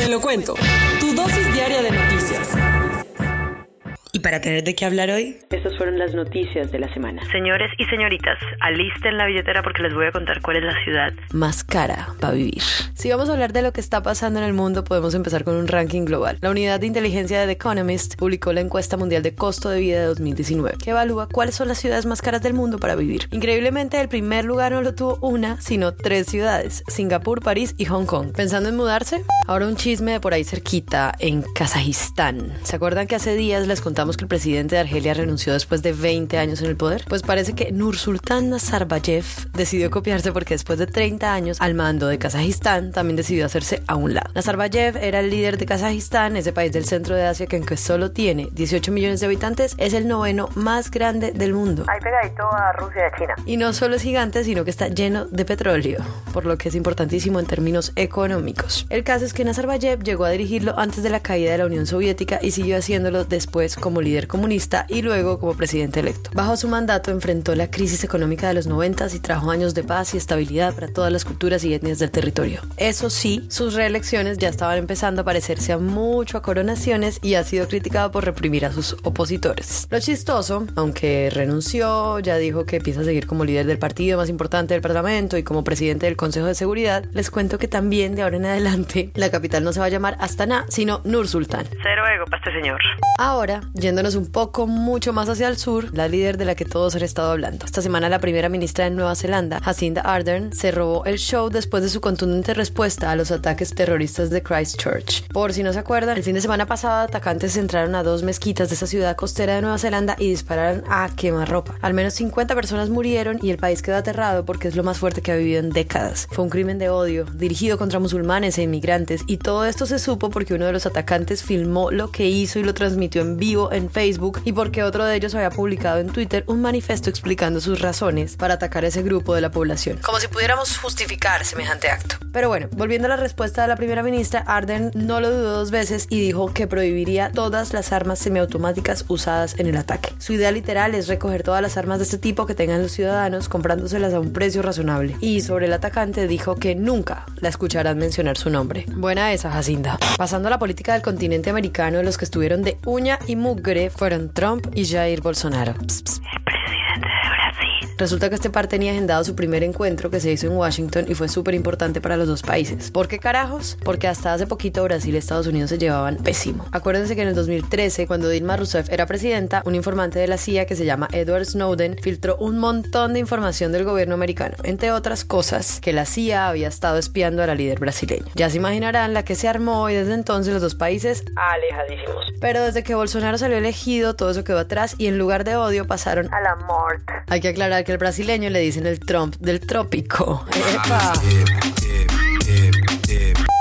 Te lo cuento. Tu dosis diaria de noticias. ¿Y para tener de qué hablar hoy? Estas fueron las noticias de la semana. Señores y señoritas, alisten la billetera porque les voy a contar cuál es la ciudad más cara para vivir. Si vamos a hablar de lo que está pasando en el mundo, podemos empezar con un ranking global. La unidad de inteligencia de The Economist publicó la encuesta mundial de costo de vida de 2019, que evalúa cuáles son las ciudades más caras del mundo para vivir. Increíblemente, el primer lugar no lo tuvo una, sino tres ciudades, Singapur, París y Hong Kong. ¿Pensando en mudarse? Ahora un chisme de por ahí cerquita, en Kazajistán. ¿Se acuerdan que hace días les contamos que el presidente de Argelia renunció después de 20 años en el poder? Pues parece que Nursultán Nazarbayev decidió copiarse porque después de 30 años al mando de Kazajistán también decidió hacerse a un lado. Nazarbayev era el líder de Kazajistán, ese país del centro de Asia que aunque solo tiene 18 millones de habitantes, es el noveno más grande del mundo. Ahí pegadito a Rusia y a China. Y no solo es gigante, sino que está lleno de petróleo, por lo que es importantísimo en términos económicos. El caso es que Nazarbayev llegó a dirigirlo antes de la caída de la Unión Soviética y siguió haciéndolo después como como líder comunista y luego como presidente electo. Bajo su mandato enfrentó la crisis económica de los 90 y trajo años de paz y estabilidad para todas las culturas y etnias del territorio. Eso sí, sus reelecciones ya estaban empezando a parecerse a mucho a coronaciones y ha sido criticado por reprimir a sus opositores. Lo chistoso, aunque renunció, ya dijo que empieza a seguir como líder del partido más importante del Parlamento y como presidente del Consejo de Seguridad, les cuento que también de ahora en adelante la capital no se va a llamar Astana, sino Nur Sultan. Cero ego para este señor. Ahora, Yéndonos un poco mucho más hacia el sur, la líder de la que todos han estado hablando. Esta semana la primera ministra de Nueva Zelanda, Jacinda Ardern, se robó el show después de su contundente respuesta a los ataques terroristas de Christchurch. Por si no se acuerdan, el fin de semana pasado atacantes entraron a dos mezquitas de esa ciudad costera de Nueva Zelanda y dispararon a quemarropa. Al menos 50 personas murieron y el país quedó aterrado porque es lo más fuerte que ha vivido en décadas. Fue un crimen de odio dirigido contra musulmanes e inmigrantes y todo esto se supo porque uno de los atacantes filmó lo que hizo y lo transmitió en vivo en Facebook y porque otro de ellos había publicado en Twitter un manifiesto explicando sus razones para atacar a ese grupo de la población. Como si pudiéramos justificar semejante acto. Pero bueno, volviendo a la respuesta de la primera ministra, Arden no lo dudó dos veces y dijo que prohibiría todas las armas semiautomáticas usadas en el ataque. Su idea literal es recoger todas las armas de este tipo que tengan los ciudadanos comprándoselas a un precio razonable. Y sobre el atacante dijo que nunca la escucharán mencionar su nombre. Buena esa, Jacinda. Pasando a la política del continente americano, los que estuvieron de uña y mugre fueron Trump y Jair Bolsonaro. Resulta que este par tenía agendado su primer encuentro que se hizo en Washington y fue súper importante para los dos países. ¿Por qué carajos? Porque hasta hace poquito Brasil y Estados Unidos se llevaban pésimo. Acuérdense que en el 2013, cuando Dilma Rousseff era presidenta, un informante de la CIA que se llama Edward Snowden filtró un montón de información del gobierno americano, entre otras cosas que la CIA había estado espiando a la líder brasileña. Ya se imaginarán la que se armó y desde entonces los dos países alejadísimos. Pero desde que Bolsonaro salió elegido, todo eso quedó atrás y en lugar de odio pasaron a la muerte. Hay que aclarar que el brasileño le dicen el Trump del trópico. ¡Epa!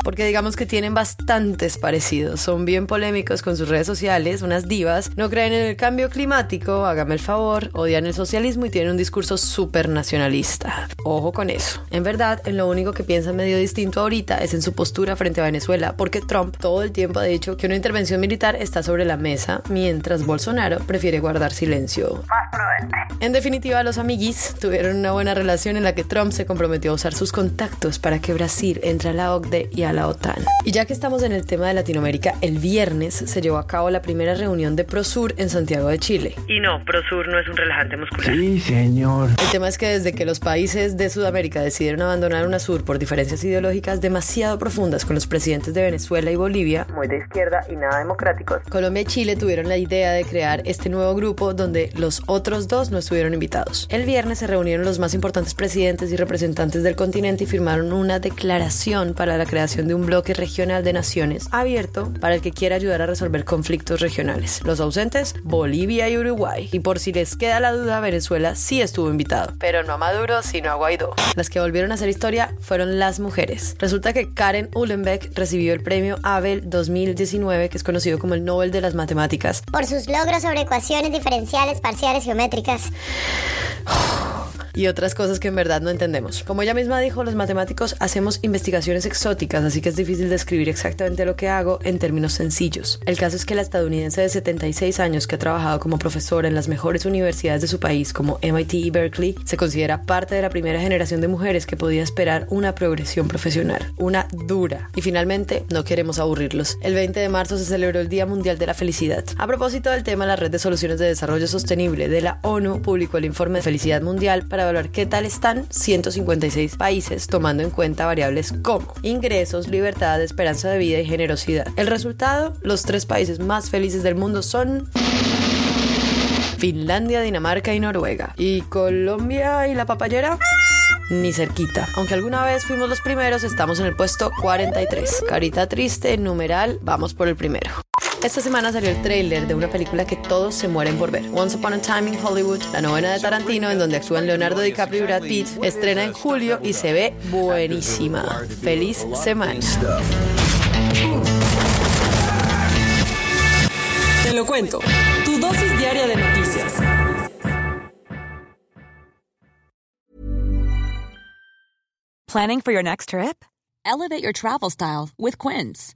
Porque digamos que tienen bastantes parecidos. Son bien polémicos con sus redes sociales, unas divas, no creen en el cambio climático, hágame el favor, odian el socialismo y tienen un discurso súper nacionalista. Ojo con eso. En verdad, en lo único que piensan medio distinto ahorita es en su postura frente a Venezuela, porque Trump todo el tiempo ha dicho que una intervención militar está sobre la mesa, mientras Bolsonaro prefiere guardar silencio. En definitiva, los amiguis tuvieron una buena relación en la que Trump se comprometió a usar sus contactos para que Brasil entre a la OCDE y a la OTAN. Y ya que estamos en el tema de Latinoamérica, el viernes se llevó a cabo la primera reunión de Prosur en Santiago de Chile. Y no, Prosur no es un relajante muscular. Sí, señor. El tema es que desde que los países de Sudamérica decidieron abandonar UNASUR por diferencias ideológicas demasiado profundas con los presidentes de Venezuela y Bolivia, muy de izquierda y nada democráticos, Colombia y Chile tuvieron la idea de crear este nuevo grupo donde los otros dos no estuvieron invitados. El viernes se reunieron los más importantes presidentes y representantes del continente y firmaron una declaración para la creación de un bloque regional de naciones abierto para el que quiera ayudar a resolver conflictos regionales. Los ausentes, Bolivia y Uruguay. Y por si les queda la duda, Venezuela sí estuvo invitado, pero no a Maduro, sino a Guaidó. Las que volvieron a hacer historia fueron las mujeres. Resulta que Karen Uhlenbeck recibió el premio Abel 2019, que es conocido como el Nobel de las Matemáticas, por sus logros sobre ecuaciones diferenciales parciales geométricas y otras cosas que en verdad no entendemos. Como ella misma dijo, los matemáticos hacemos investigaciones exóticas, así que es difícil describir exactamente lo que hago en términos sencillos. El caso es que la estadounidense de 76 años que ha trabajado como profesora en las mejores universidades de su país como MIT y Berkeley, se considera parte de la primera generación de mujeres que podía esperar una progresión profesional, una dura. Y finalmente, no queremos aburrirlos. El 20 de marzo se celebró el Día Mundial de la Felicidad. A propósito del tema, la Red de Soluciones de Desarrollo Sostenible de la ONU publicó el informe de felicidad mundial para evaluar qué tal están 156 países, tomando en cuenta variables como ingresos, libertad, esperanza de vida y generosidad. El resultado, los tres países más felices del mundo son... Finlandia, Dinamarca y Noruega. ¿Y Colombia y la papayera? Ni cerquita. Aunque alguna vez fuimos los primeros, estamos en el puesto 43. Carita triste, numeral, vamos por el primero. Esta semana salió el tráiler de una película que todos se mueren por ver. Once Upon a Time in Hollywood, la novena de Tarantino, en donde actúan Leonardo DiCaprio y Brad Pitt, estrena en julio y se ve buenísima. Feliz semana. Te lo cuento. Tu dosis diaria de noticias. Planning for your next trip? Elevate your travel style with Quince.